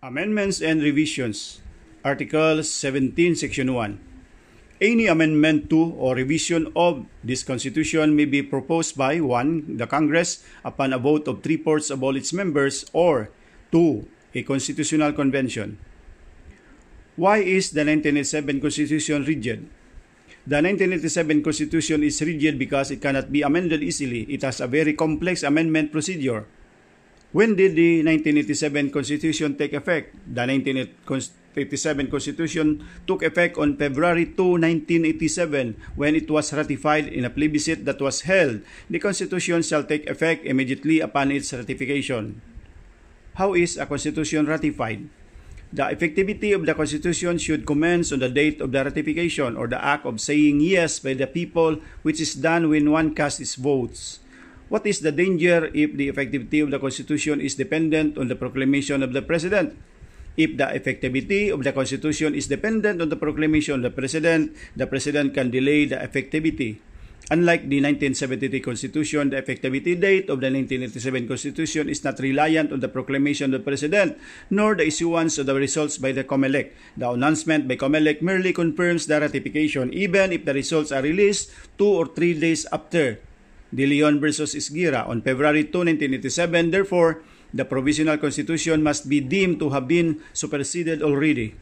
Amendments and Revisions Article 17, Section 1 Any amendment to or revision of this Constitution may be proposed by 1. The Congress upon a vote of three-fourths of all its members or 2. A Constitutional Convention. Why is the 1987 Constitution rigid? The 1987 Constitution is rigid because it cannot be amended easily. It has a very complex amendment procedure. When did the 1987 Constitution take effect? The 1987 Constitution took effect on February 2, 1987 when it was ratified in a plebiscite that was held. The Constitution shall take effect immediately upon its ratification. How is a Constitution ratified? The effectivity of the Constitution should commence on the date of the ratification or the act of saying yes by the people which is done when one casts its votes. What is the danger if the effectivity of the Constitution is dependent on the proclamation of the President? If the effectivity of the Constitution is dependent on the proclamation of the President, the President can delay the effectivity. Unlike the 1973 Constitution, the effectivity date of the 1987 Constitution is not reliant on the proclamation of the President, nor the issuance of the results by the COMELEC. The announcement by COMELEC merely confirms the ratification, even if the results are released two or three days after De Leon versus Isgira on February 2, 1987. Therefore, the provisional constitution must be deemed to have been superseded already.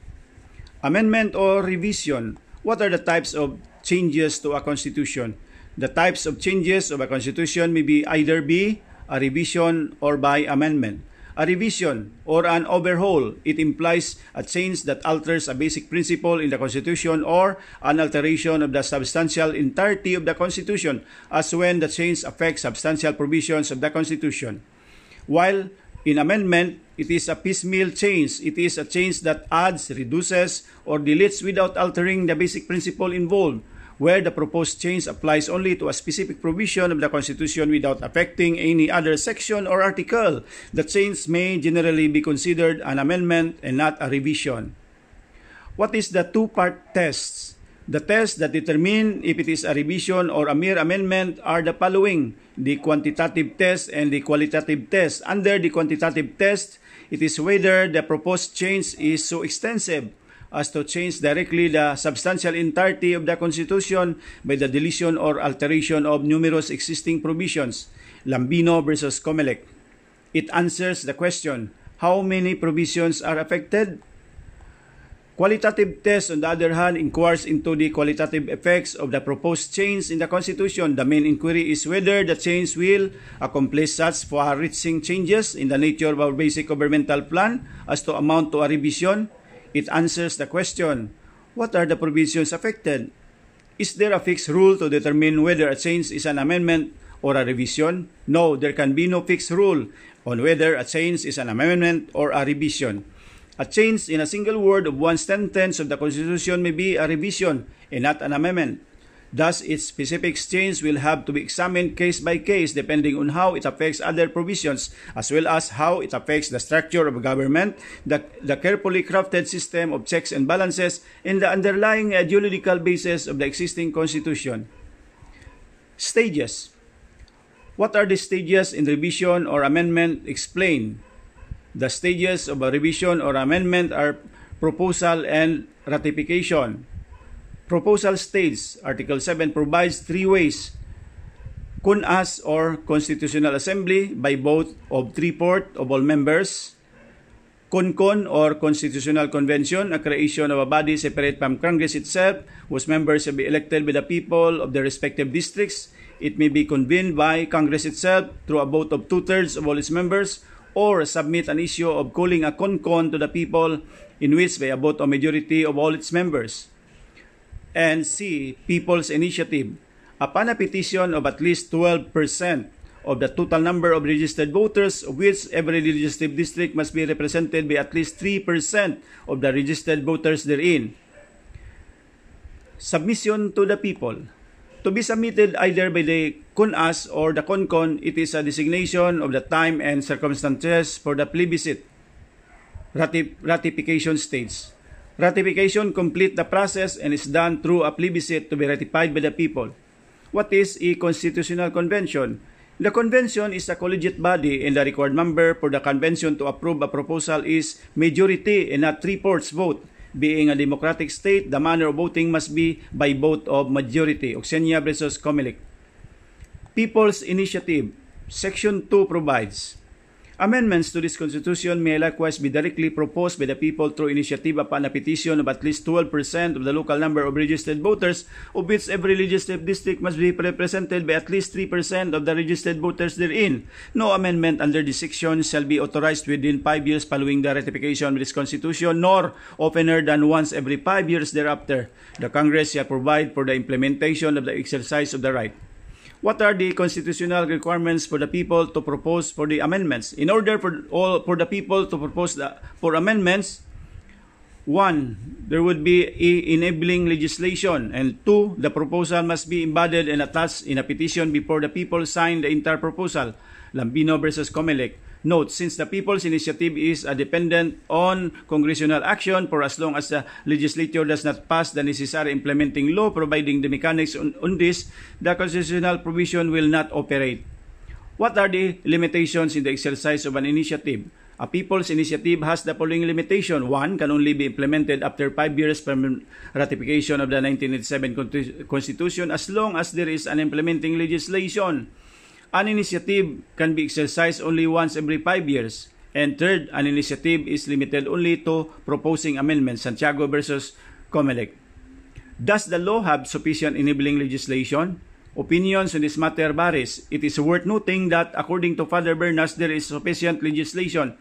Amendment or revision. What are the types of changes to a constitution? The types of changes of a constitution may be either be a revision or by amendment. A revision or an overhaul, it implies a change that alters a basic principle in the Constitution or an alteration of the substantial entirety of the Constitution, as when the change affects substantial provisions of the Constitution. While in amendment, it is a piecemeal change. It is a change that adds, reduces, or deletes without altering the basic principle involved where the proposed change applies only to a specific provision of the Constitution without affecting any other section or article. The change may generally be considered an amendment and not a revision. What is the two-part test? The tests that determine if it is a revision or a mere amendment are the following the quantitative test and the qualitative test. Under the quantitative test, it is whether the proposed change is so extensive as to change directly the substantial entirety of the Constitution by the deletion or alteration of numerous existing provisions. Lambino versus Comelec. It answers the question, how many provisions are affected? Qualitative test, on the other hand, inquires into the qualitative effects of the proposed change in the Constitution. The main inquiry is whether the change will accomplish such far-reaching changes in the nature of our basic governmental plan as to amount to a revision It answers the question, what are the provisions affected? Is there a fixed rule to determine whether a change is an amendment or a revision? No, there can be no fixed rule on whether a change is an amendment or a revision. A change in a single word of one sentence of the Constitution may be a revision and not an amendment. Thus, its specific change will have to be examined case by case depending on how it affects other provisions as well as how it affects the structure of government, the, the carefully crafted system of checks and balances, and the underlying ideological basis of the existing constitution. Stages. What are the stages in revision or amendment? Explain. The stages of a revision or amendment are proposal and ratification. Proposal states, Article 7 provides three ways CONAS or Constitutional Assembly by vote of three-fourths of all members, CONCON or Constitutional Convention, a creation of a body separate from Congress itself, whose members shall be elected by the people of their respective districts. It may be convened by Congress itself through a vote of two-thirds of all its members, or submit an issue of calling a CONCON to the people in which by a vote of majority of all its members and C. People's Initiative. Upon a petition of at least 12% of the total number of registered voters, which every legislative district must be represented by at least 3% of the registered voters therein. Submission to the people. To be submitted either by the CONAS or the CONCON, it is a designation of the time and circumstances for the plebiscite ratification stage. Ratification complete the process and is done through a plebiscite to be ratified by the people. What is a constitutional convention? The convention is a collegiate body and the required member for the convention to approve a proposal is majority and not three-fourths vote. Being a democratic state, the manner of voting must be by vote of majority. Oxenia versus Comelec. People's Initiative. Section 2 provides Amendments to this constitution may likewise be directly proposed by the people through initiative upon a petition of at least 12% of the local number of registered voters, of which every legislative district must be represented by at least 3% of the registered voters therein. No amendment under this section shall be authorized within five years following the ratification of this constitution, nor oftener than once every five years thereafter. The Congress shall provide for the implementation of the exercise of the right. What are the constitutional requirements for the people to propose for the amendments? In order for all for the people to propose the, for amendments, one, there would be a enabling legislation, and two, the proposal must be embodied and attached in a petition before the people sign the entire proposal. Lambino versus Comelec. Note, since the People's Initiative is a dependent on congressional action for as long as the legislature does not pass the necessary implementing law providing the mechanics on, on this, the constitutional provision will not operate. What are the limitations in the exercise of an initiative? A people's initiative has the following limitation. One, can only be implemented after five years from ratification of the 1987 Constitution as long as there is an implementing legislation. An initiative can be exercised only once every five years. And third, an initiative is limited only to proposing amendments. Santiago versus Comelec. Does the law have sufficient enabling legislation? Opinions on this matter varies. It is worth noting that according to Father Bernas, there is sufficient legislation.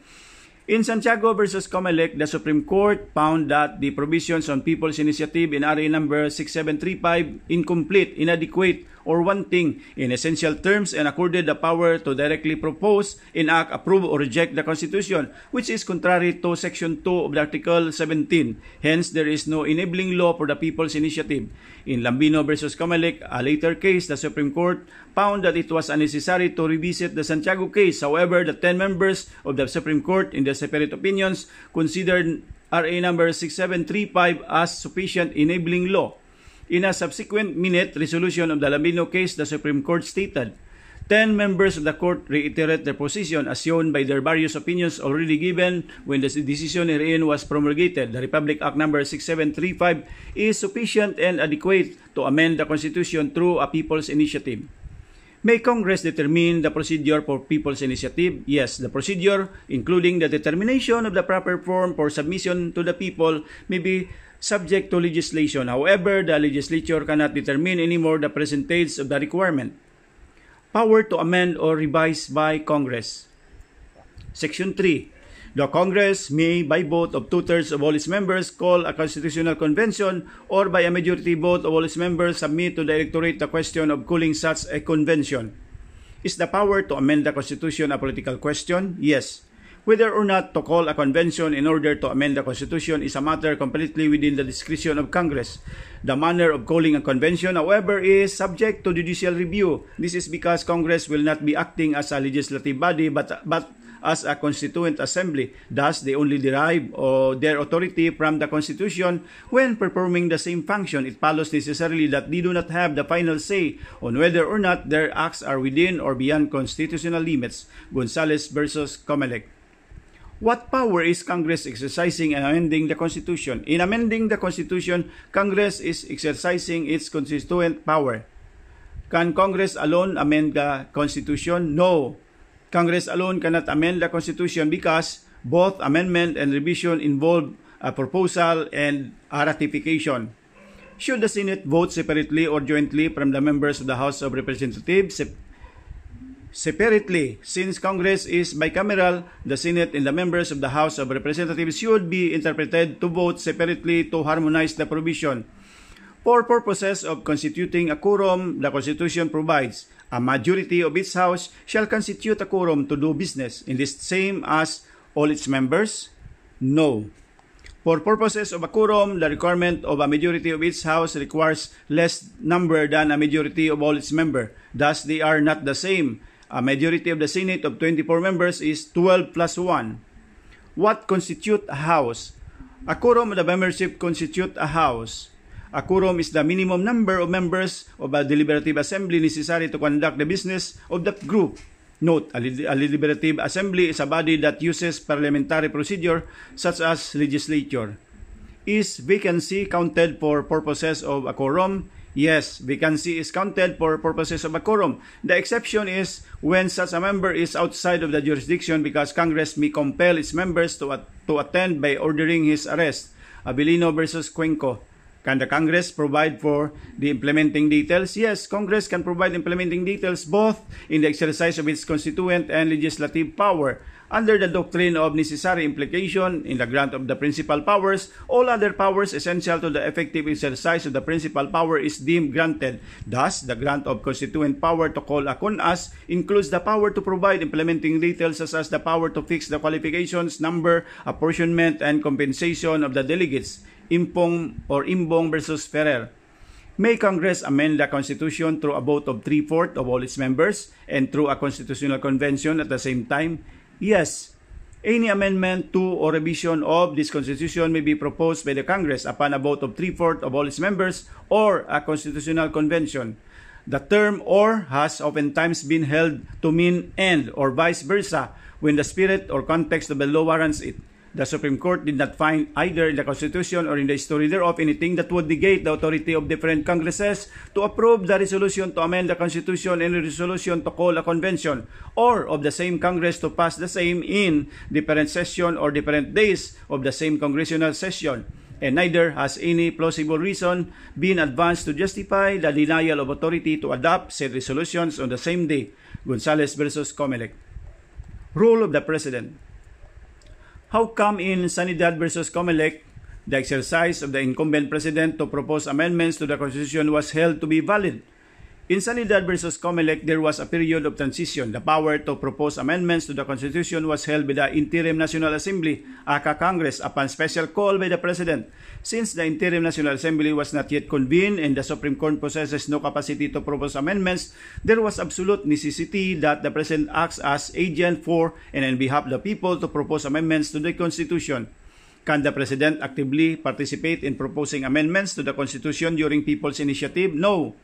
In Santiago versus Comelec, the Supreme Court found that the provisions on People's Initiative in RA number 6735 incomplete, inadequate, or wanting in essential terms and accorded the power to directly propose, enact, approve, or reject the Constitution, which is contrary to Section 2 of Article 17. Hence, there is no enabling law for the People's Initiative. In Lambino versus Comelec, a later case, the Supreme Court found that it was unnecessary to revisit the Santiago case. However, the 10 members of the Supreme Court, in their separate opinions, considered RA number 6735 as sufficient enabling law. In a subsequent minute resolution of the Lamino case, the Supreme Court stated, Ten members of the court reiterate their position as shown by their various opinions already given when the decision herein was promulgated. The Republic Act No. 6735 is sufficient and adequate to amend the Constitution through a people's initiative. May Congress determine the procedure for people's initiative? Yes, the procedure, including the determination of the proper form for submission to the people, may be subject to legislation. However, the legislature cannot determine anymore the percentage of the requirement. Power to amend or revise by Congress. Section 3. The Congress may, by vote of two-thirds of all its members, call a constitutional convention or by a majority vote of all its members submit to the electorate the question of calling such a convention. Is the power to amend the Constitution a political question? Yes. Whether or not to call a convention in order to amend the Constitution is a matter completely within the discretion of Congress. The manner of calling a convention, however, is subject to judicial review. This is because Congress will not be acting as a legislative body but, but as a constituent assembly. Thus, they only derive uh, their authority from the Constitution when performing the same function. It follows necessarily that they do not have the final say on whether or not their acts are within or beyond constitutional limits. Gonzales versus Comelec. What power is Congress exercising in amending the Constitution? In amending the Constitution, Congress is exercising its constituent power. Can Congress alone amend the Constitution? No. Congress alone cannot amend the Constitution because both amendment and revision involve a proposal and a ratification. Should the Senate vote separately or jointly from the members of the House of Representatives separately. Since Congress is bicameral, the Senate and the members of the House of Representatives should be interpreted to vote separately to harmonize the provision. For purposes of constituting a quorum, the Constitution provides a majority of its House shall constitute a quorum to do business in this same as all its members? No. For purposes of a quorum, the requirement of a majority of its House requires less number than a majority of all its members. Thus, they are not the same. A majority of the Senate of 24 members is 12 plus 1. What constitute a house? A quorum of the membership constitute a house. A quorum is the minimum number of members of a deliberative assembly necessary to conduct the business of the group. Note, a deliberative assembly is a body that uses parliamentary procedure such as legislature. Is vacancy counted for purposes of a quorum? Yes, vacancy is counted for purposes of a quorum. The exception is when such a member is outside of the jurisdiction because Congress may compel its members to, to attend by ordering his arrest. Abilino versus Cuenco. Can the Congress provide for the implementing details? Yes, Congress can provide implementing details both in the exercise of its constituent and legislative power. Under the doctrine of necessary implication in the grant of the principal powers, all other powers essential to the effective exercise of the principal power is deemed granted. Thus, the grant of constituent power to call a CONAS includes the power to provide implementing details such as the power to fix the qualifications, number, apportionment, and compensation of the delegates. Impong or Imbong versus Ferrer. May Congress amend the Constitution through a vote of three-fourths of all its members and through a constitutional convention at the same time? Yes. Any amendment to or revision of this Constitution may be proposed by the Congress upon a vote of three-fourths of all its members or a constitutional convention. The term or has oftentimes been held to mean and or vice versa when the spirit or context of the law warrants it. The Supreme Court did not find either in the Constitution or in the history thereof anything that would negate the authority of different Congresses to approve the resolution to amend the Constitution and the resolution to call a convention, or of the same Congress to pass the same in different session or different days of the same congressional session and neither has any plausible reason been advanced to justify the denial of authority to adopt said resolutions on the same day. Gonzales versus Comelec. Rule of the President. How come in Sanidad versus Comelec, the exercise of the incumbent president to propose amendments to the Constitution was held to be valid? In Sanidad versus Comelec, there was a period of transition. The power to propose amendments to the Constitution was held by the Interim National Assembly, aka Congress, upon special call by the President. Since the Interim National Assembly was not yet convened and the Supreme Court possesses no capacity to propose amendments, there was absolute necessity that the President acts as agent for and on behalf of the people to propose amendments to the Constitution. Can the President actively participate in proposing amendments to the Constitution during People's Initiative? No.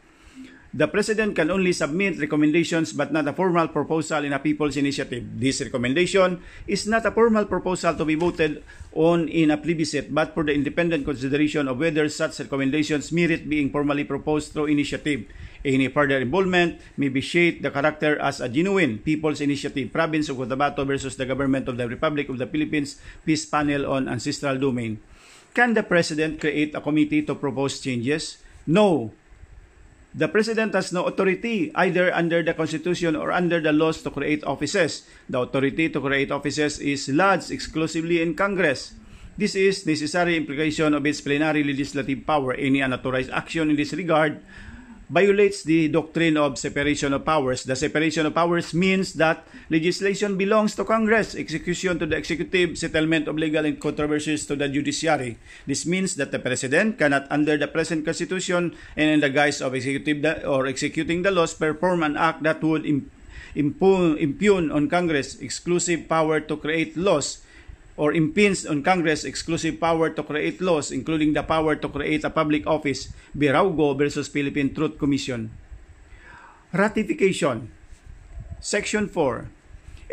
The President can only submit recommendations but not a formal proposal in a People's Initiative. This recommendation is not a formal proposal to be voted on in a plebiscite but for the independent consideration of whether such recommendations merit being formally proposed through initiative. Any further involvement may be shaped the character as a genuine People's Initiative, Province of Cotabato versus the Government of the Republic of the Philippines Peace Panel on Ancestral Domain. Can the President create a committee to propose changes? No. The President has no authority either under the Constitution or under the laws to create offices. The authority to create offices is lodged exclusively in Congress. This is necessary implication of its plenary legislative power. Any unauthorized action in this regard violates the doctrine of separation of powers. The separation of powers means that legislation belongs to Congress, execution to the executive, settlement of legal controversies to the judiciary. This means that the president cannot, under the present constitution and in the guise of executive or executing the laws, perform an act that would impugn on Congress exclusive power to create laws or impinge on Congress exclusive power to create laws, including the power to create a public office, Biraugo versus Philippine Truth Commission. Ratification. Section 4.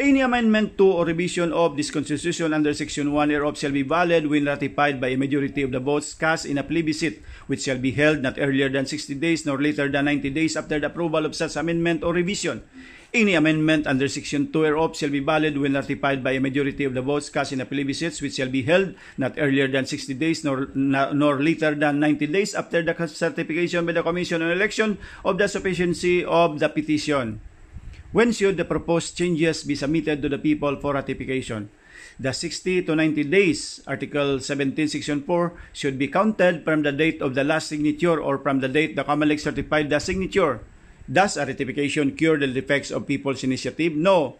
Any amendment to or revision of this Constitution under Section 1 thereof shall be valid when ratified by a majority of the votes cast in a plebiscite, which shall be held not earlier than 60 days nor later than 90 days after the approval of such amendment or revision. Any amendment under Section 2 thereof shall be valid when ratified by a majority of the votes cast in a plebiscite, which shall be held not earlier than 60 days nor, nor later than 90 days after the certification by the Commission on Election of the sufficiency of the petition. When should the proposed changes be submitted to the people for ratification? The 60 to 90 days, Article 17, Section 4, should be counted from the date of the last signature or from the date the COMELEC certified the signature. Does a ratification cure the defects of people's initiative? No.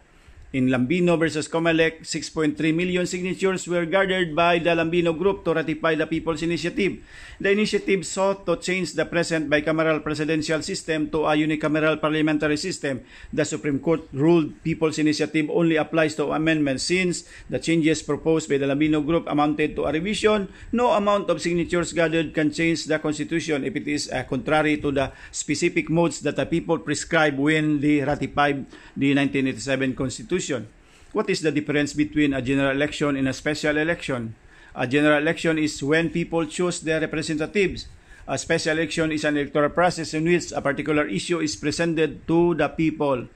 In Lambino versus Comelec, 6.3 million signatures were gathered by the Lambino Group to ratify the People's Initiative. The initiative sought to change the present bicameral presidential system to a unicameral parliamentary system. The Supreme Court ruled People's Initiative only applies to amendments since the changes proposed by the Lambino Group amounted to a revision. No amount of signatures gathered can change the Constitution if it is uh, contrary to the specific modes that the people prescribe when they ratified the 1987 Constitution. Constitution. What is the difference between a general election and a special election? A general election is when people choose their representatives. A special election is an electoral process in which a particular issue is presented to the people.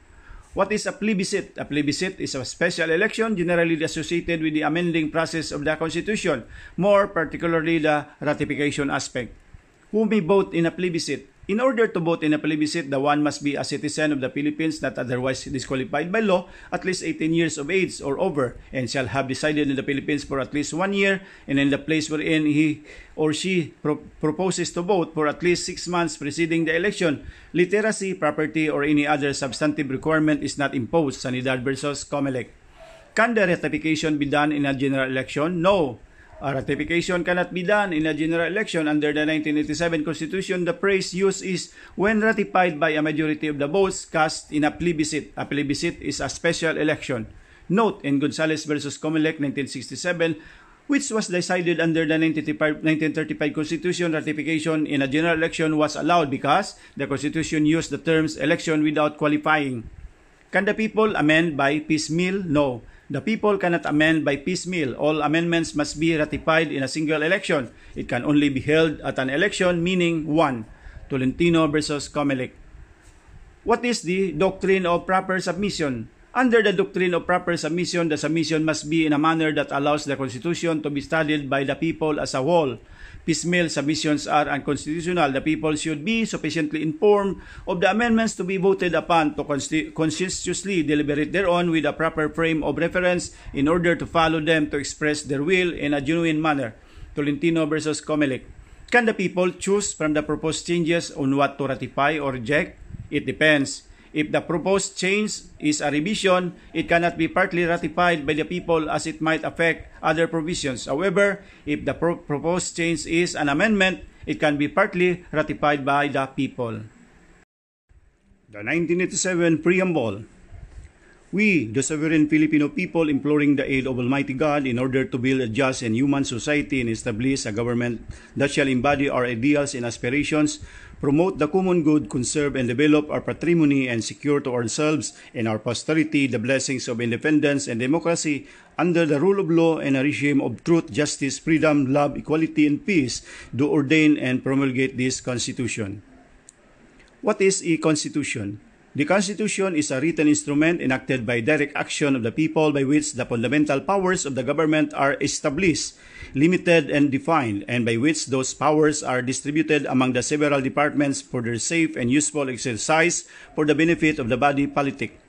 What is a plebiscite? A plebiscite is a special election generally associated with the amending process of the Constitution, more particularly the ratification aspect. Who may vote in a plebiscite? In order to vote in a plebiscite, the one must be a citizen of the Philippines not otherwise disqualified by law, at least 18 years of age or over, and shall have resided in the Philippines for at least one year, and in the place wherein he or she pro- proposes to vote for at least six months preceding the election. Literacy, property, or any other substantive requirement is not imposed. Sanidad versus Comelec. Can the ratification be done in a general election? No. A ratification cannot be done in a general election under the 1987 Constitution. The phrase used is when ratified by a majority of the votes cast in a plebiscite. A plebiscite is a special election. Note in Gonzales versus Comelec 1967 which was decided under the 1935 Constitution, ratification in a general election was allowed because the Constitution used the terms election without qualifying. Can the people amend by piecemeal? No. The people cannot amend by piecemeal. All amendments must be ratified in a single election. It can only be held at an election, meaning one. Tolentino versus Comelec. What is the doctrine of proper submission? Under the doctrine of proper submission, the submission must be in a manner that allows the Constitution to be studied by the people as a whole piecemeal submissions are unconstitutional. The people should be sufficiently informed of the amendments to be voted upon to conscientiously deliberate thereon with a proper frame of reference in order to follow them to express their will in a genuine manner. Tolentino versus Comelec. Can the people choose from the proposed changes on what to ratify or reject? It depends. If the proposed change is a revision, it cannot be partly ratified by the people as it might affect other provisions. However, if the pro- proposed change is an amendment, it can be partly ratified by the people. The 1987 Preamble We, the sovereign Filipino people, imploring the aid of Almighty God in order to build a just and human society and establish a government that shall embody our ideals and aspirations, promote the common good, conserve and develop our patrimony, and secure to ourselves and our posterity the blessings of independence and democracy under the rule of law and a regime of truth, justice, freedom, love, equality, and peace, do ordain and promulgate this Constitution. What is a Constitution? The Constitution is a written instrument enacted by direct action of the people by which the fundamental powers of the government are established, limited, and defined, and by which those powers are distributed among the several departments for their safe and useful exercise for the benefit of the body politic.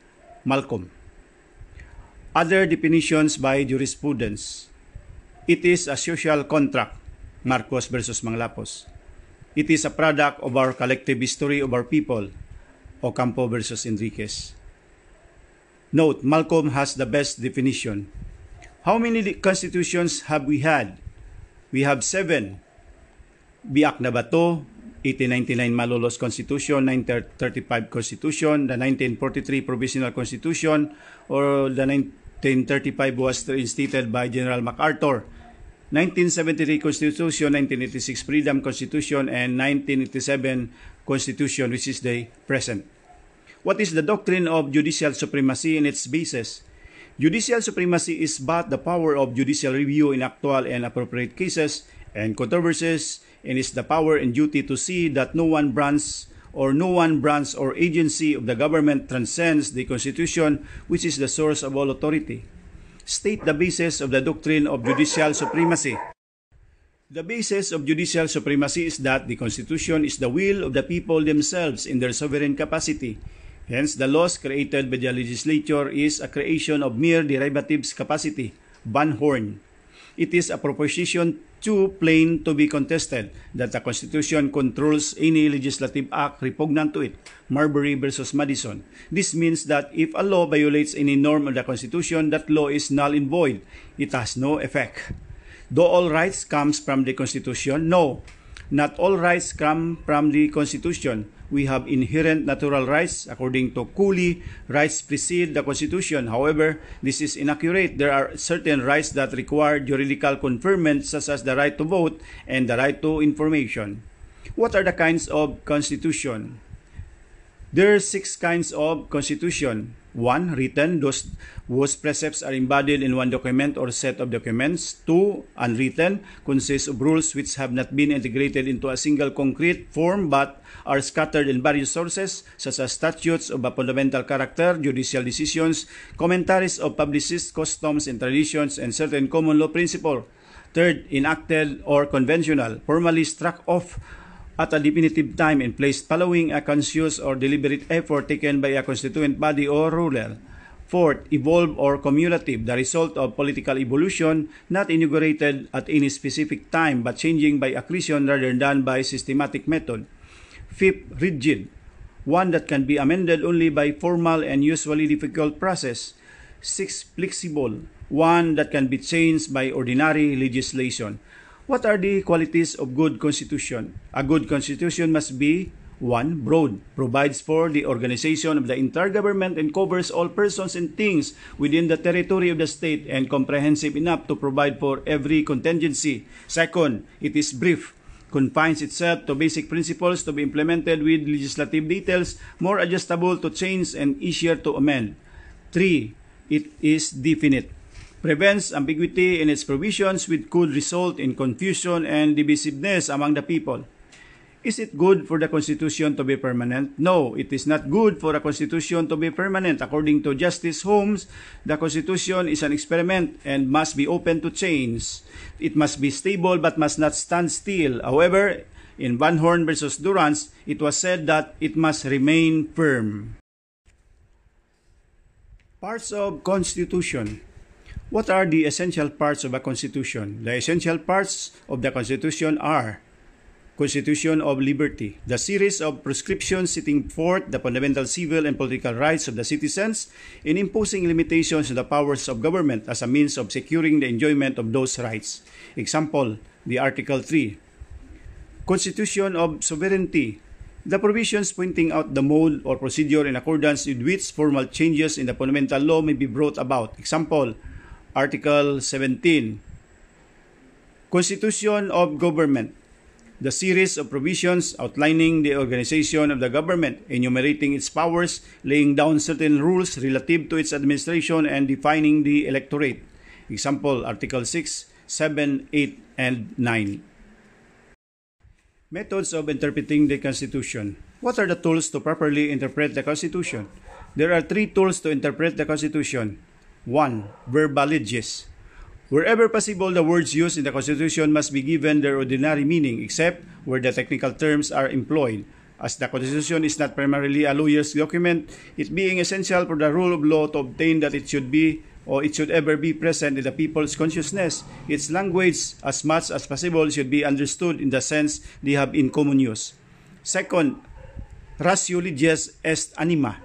Malcolm. Other definitions by jurisprudence. It is a social contract. Marcos versus Manglapos. It is a product of our collective history of our people Ocampo versus Enriquez. Note, Malcolm has the best definition. How many constitutions have we had? We have seven. Biak na Bato, 1899 Malolos Constitution, 1935 Constitution, the 1943 Provisional Constitution, or the 1935 was reinstated by General MacArthur. 1973 Constitution, 1986 Freedom Constitution, and 1987 Constitution, which is the present. What is the doctrine of judicial supremacy and its basis? Judicial supremacy is but the power of judicial review in actual and appropriate cases and controversies, and is the power and duty to see that no one branch or no one branch or agency of the government transcends the Constitution, which is the source of all authority. State the basis of the doctrine of judicial supremacy. The basis of judicial supremacy is that the Constitution is the will of the people themselves in their sovereign capacity. Hence, the laws created by the legislature is a creation of mere derivatives capacity, Van Horn. It is a proposition too plain to be contested that the Constitution controls any legislative act repugnant to it. Marbury versus Madison. This means that if a law violates any norm of the Constitution, that law is null and void. It has no effect. Do all rights comes from the Constitution? No. Not all rights come from the Constitution. We have inherent natural rights. According to Cooley, rights precede the Constitution. However, this is inaccurate. There are certain rights that require juridical conferment, such as the right to vote and the right to information. What are the kinds of Constitution? There are six kinds of Constitution. One, written, those whose precepts are embodied in one document or set of documents. Two, unwritten, consists of rules which have not been integrated into a single concrete form but are scattered in various sources, such as statutes of a fundamental character, judicial decisions, commentaries of publicist customs and traditions, and certain common law principle. Third, enacted or conventional, formally struck off at a definitive time and placed following a conscious or deliberate effort taken by a constituent body or ruler. Fourth, evolve or cumulative, the result of political evolution not inaugurated at any specific time but changing by accretion rather than by systematic method. Fifth, rigid, one that can be amended only by formal and usually difficult process. Sixth, flexible, one that can be changed by ordinary legislation. What are the qualities of good constitution? A good constitution must be one, broad, provides for the organization of the entire government and covers all persons and things within the territory of the state and comprehensive enough to provide for every contingency. Second, it is brief, confines itself to basic principles to be implemented with legislative details more adjustable to change and easier to amend. Three, it is definite prevents ambiguity in its provisions which could result in confusion and divisiveness among the people. Is it good for the Constitution to be permanent? No, it is not good for a Constitution to be permanent. According to Justice Holmes, the Constitution is an experiment and must be open to change. It must be stable but must not stand still. However, in Van Horn versus Durance, it was said that it must remain firm. Parts of Constitution What are the essential parts of a constitution? The essential parts of the constitution are Constitution of Liberty, the series of prescriptions setting forth the fundamental civil and political rights of the citizens in imposing limitations on the powers of government as a means of securing the enjoyment of those rights. Example, the Article 3. Constitution of Sovereignty, the provisions pointing out the mode or procedure in accordance with which formal changes in the fundamental law may be brought about. Example, Article 17. Constitution of Government. The series of provisions outlining the organization of the government, enumerating its powers, laying down certain rules relative to its administration, and defining the electorate. Example, Article 6, 7, 8, and 9. Methods of interpreting the Constitution. What are the tools to properly interpret the Constitution? There are three tools to interpret the Constitution. 1. Verbaliges. Wherever possible, the words used in the Constitution must be given their ordinary meaning, except where the technical terms are employed. As the Constitution is not primarily a lawyer's document, it being essential for the rule of law to obtain that it should be or it should ever be present in the people's consciousness. Its language, as much as possible, should be understood in the sense they have in common use. Second, ratio leges est anima.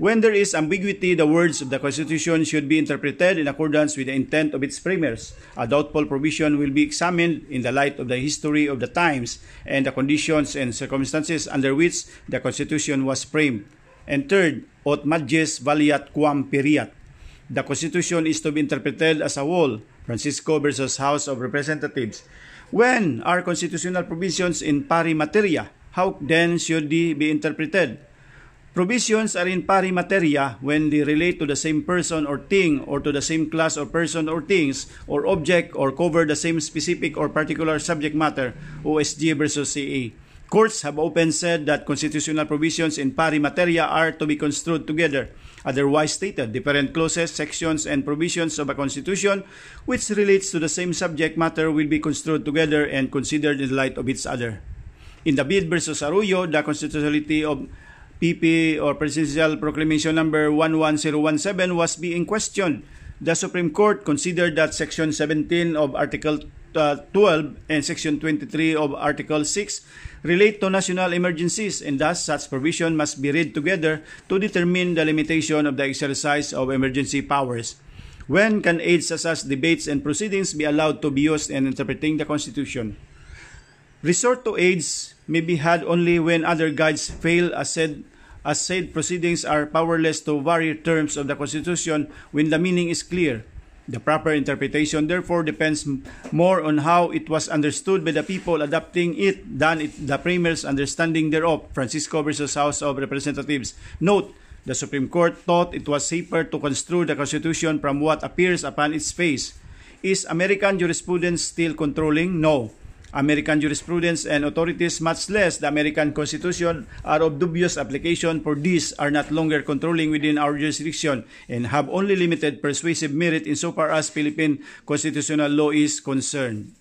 When there is ambiguity, the words of the Constitution should be interpreted in accordance with the intent of its framers. A doubtful provision will be examined in the light of the history of the times and the conditions and circumstances under which the Constitution was framed. And third, Ot majes valiat quam periat. The Constitution is to be interpreted as a whole. Francisco versus House of Representatives. When are constitutional provisions in pari materia? How then should they be interpreted? Provisions are in pari materia when they relate to the same person or thing or to the same class or person or things or object or cover the same specific or particular subject matter, OSG versus CA. Courts have often said that constitutional provisions in pari materia are to be construed together. Otherwise stated, different clauses, sections, and provisions of a constitution which relates to the same subject matter will be construed together and considered in light of each other. In the Bid versus Arroyo, the constitutionality of PP or Presidential Proclamation number 11017 was being questioned. The Supreme Court considered that Section 17 of Article uh, 12 and Section 23 of Article 6 relate to national emergencies and thus such provision must be read together to determine the limitation of the exercise of emergency powers. When can aids such as debates and proceedings be allowed to be used in interpreting the Constitution? Resort to aids may be had only when other guides fail as said as said proceedings are powerless to vary terms of the Constitution when the meaning is clear. The proper interpretation therefore depends more on how it was understood by the people adopting it than it, the Premier's understanding thereof. Francisco versus House of Representatives. Note, the Supreme Court thought it was safer to construe the Constitution from what appears upon its face. Is American jurisprudence still controlling? No. American jurisprudence and authorities, much less the American Constitution, are of dubious application for these are not longer controlling within our jurisdiction and have only limited persuasive merit insofar as Philippine constitutional law is concerned.